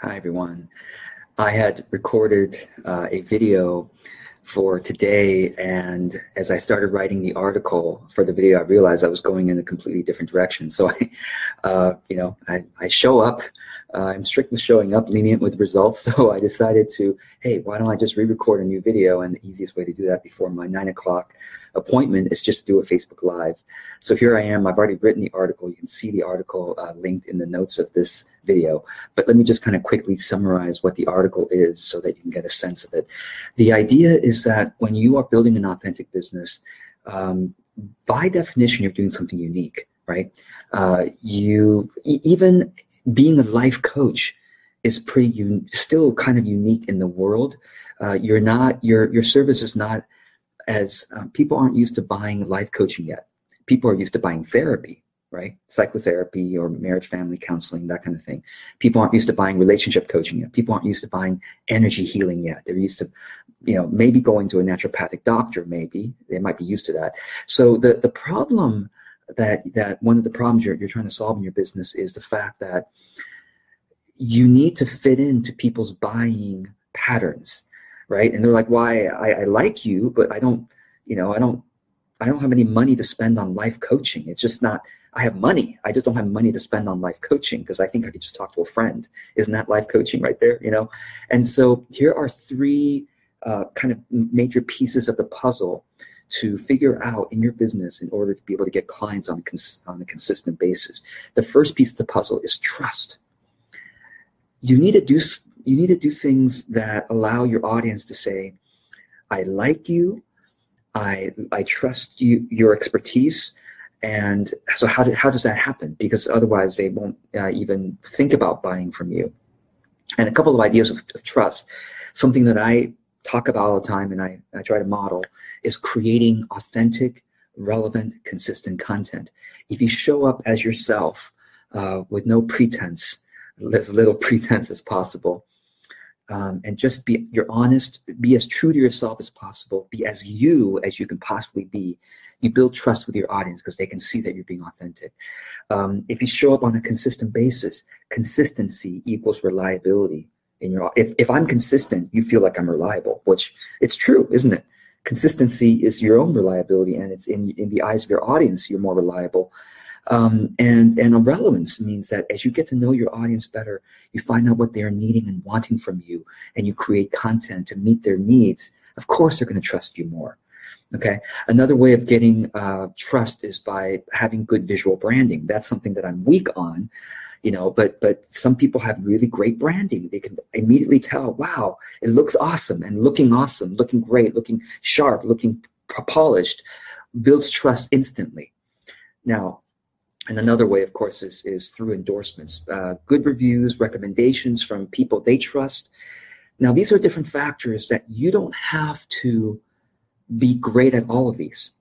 Hi, everyone. I had recorded uh, a video for today, and as I started writing the article for the video, I realized I was going in a completely different direction. So I, uh, you know, I, I show up uh, I'm strict with showing up, lenient with results. So I decided to, hey, why don't I just re-record a new video? And the easiest way to do that before my nine o'clock appointment is just do a Facebook Live. So here I am. I've already written the article. You can see the article uh, linked in the notes of this video. But let me just kind of quickly summarize what the article is so that you can get a sense of it. The idea is that when you are building an authentic business, um, by definition, you're doing something unique right? Uh, you even being a life coach is pretty un- still kind of unique in the world. Uh, you're not your your service is not as um, people aren't used to buying life coaching yet. People are used to buying therapy, right? Psychotherapy or marriage family counseling, that kind of thing. People aren't used to buying relationship coaching yet. People aren't used to buying energy healing yet. They're used to, you know, maybe going to a naturopathic doctor, maybe. They might be used to that. So the, the problem that that one of the problems you're, you're trying to solve in your business is the fact that you need to fit into people's buying patterns right? And they're like why I, I like you but i don't you know i don't i don't have any money to spend on life coaching. It's just not i have money. I just don't have money to spend on life coaching because i think i could just talk to a friend. Isn't that life coaching right there you know? And so here are three uh, kind of major pieces of the puzzle to figure out in your business in order to be able to get clients on a, cons- on a consistent basis. The first piece of the puzzle is trust. You need to do you need to do things that allow your audience to say, "I like you, I I trust you your expertise." And so, how, do, how does that happen? Because otherwise, they won't uh, even think about buying from you. And a couple of ideas of, of trust. Something that I talk about all the time and I, I try to model is creating authentic, relevant, consistent content. If you show up as yourself uh, with no pretense, as little pretense as possible, um, and just be you're honest, be as true to yourself as possible, be as you as you can possibly be. You build trust with your audience because they can see that you're being authentic. Um, if you show up on a consistent basis, consistency equals reliability in your if, if i'm consistent you feel like i'm reliable which it's true isn't it consistency is your own reliability and it's in in the eyes of your audience you're more reliable um, and and relevance means that as you get to know your audience better you find out what they are needing and wanting from you and you create content to meet their needs of course they're going to trust you more okay? Another way of getting uh, trust is by having good visual branding. That's something that i'm weak on you know but but some people have really great branding. They can immediately tell wow it looks awesome and looking awesome looking great looking sharp looking polished builds trust instantly. Now and another way of course is is through endorsements uh, good reviews recommendations from people they trust now these are different factors that you don't have to be great at all of these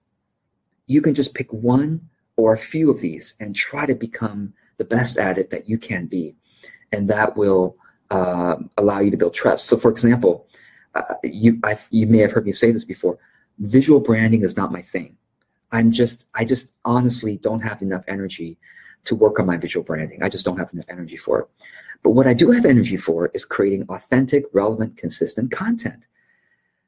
you can just pick one or a few of these and try to become the best at it that you can be. And that will uh, allow you to build trust. So, for example, uh, you I've, you may have heard me say this before. Visual branding is not my thing. I'm just I just honestly don't have enough energy to work on my visual branding. I just don't have enough energy for it. But what I do have energy for is creating authentic, relevant, consistent content.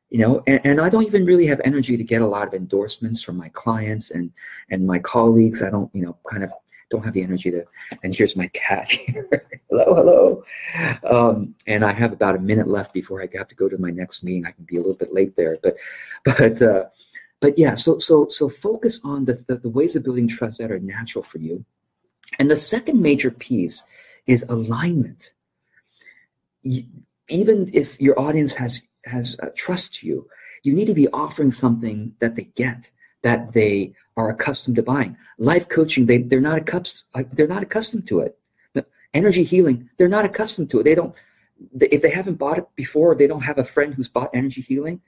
You know, and, and I don't even really have energy to get a lot of endorsements from my clients and and my colleagues. I don't, you know, kind of don't have the energy to. And here's my cat here. hello, hello. Um, and I have about a minute left before I have to go to my next meeting. I can be a little bit late there, but, but, uh, but yeah. So, so, so focus on the, the, the ways of building trust that are natural for you. And the second major piece is alignment. You, even if your audience has has uh, trust you, you need to be offering something that they get, that they are accustomed to buying. Life coaching, they, they're not accustomed, they're not accustomed to it. Energy healing, they're not accustomed to it. They don't, if they haven't bought it before, they don't have a friend who's bought energy healing.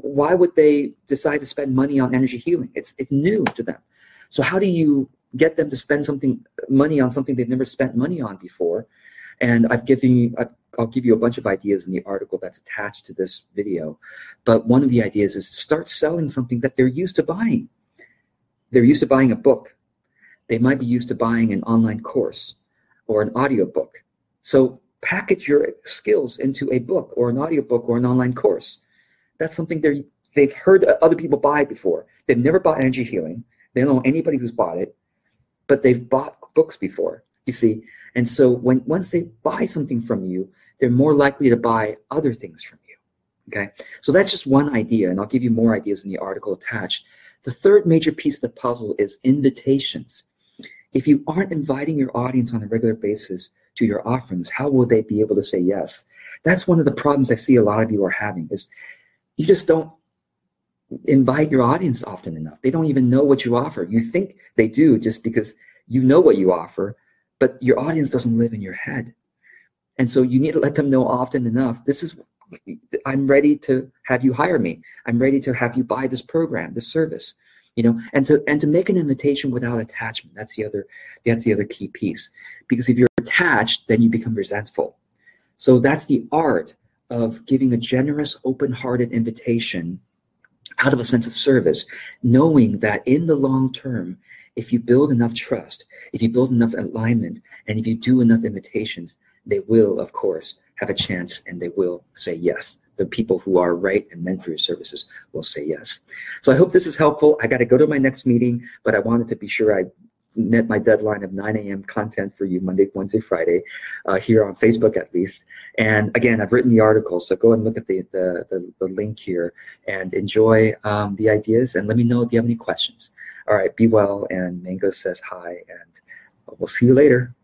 Why would they decide to spend money on energy healing? It's, it's new to them. So how do you get them to spend something, money on something they've never spent money on before? And I've given you, I've, I'll give you a bunch of ideas in the article that's attached to this video. But one of the ideas is start selling something that they're used to buying. They're used to buying a book. They might be used to buying an online course or an audiobook. So package your skills into a book or an audiobook or an online course. That's something they they've heard other people buy before. They've never bought energy healing. They don't know anybody who's bought it, but they've bought books before. You see, and so when once they buy something from you, they're more likely to buy other things from you. Okay, so that's just one idea, and I'll give you more ideas in the article attached. The third major piece of the puzzle is invitations. If you aren't inviting your audience on a regular basis to your offerings, how will they be able to say yes? That's one of the problems I see a lot of you are having is you just don't invite your audience often enough. They don't even know what you offer. You think they do just because you know what you offer, but your audience doesn't live in your head. And so you need to let them know often enough. This is I'm ready to have you hire me. I'm ready to have you buy this program, this service. You know, and to and to make an invitation without attachment. That's the other that's the other key piece. Because if you're attached, then you become resentful. So that's the art of giving a generous, open-hearted invitation out of a sense of service, knowing that in the long term, if you build enough trust, if you build enough alignment, and if you do enough invitations, they will, of course, have a chance and they will say yes. The people who are right and meant for your services will say yes. So I hope this is helpful. I got to go to my next meeting, but I wanted to be sure I met my deadline of 9 a.m. content for you Monday, Wednesday, Friday, uh, here on Facebook at least. And again, I've written the article, so go and look at the, the, the, the link here and enjoy um, the ideas and let me know if you have any questions. All right, be well. And Mango says hi, and we'll see you later.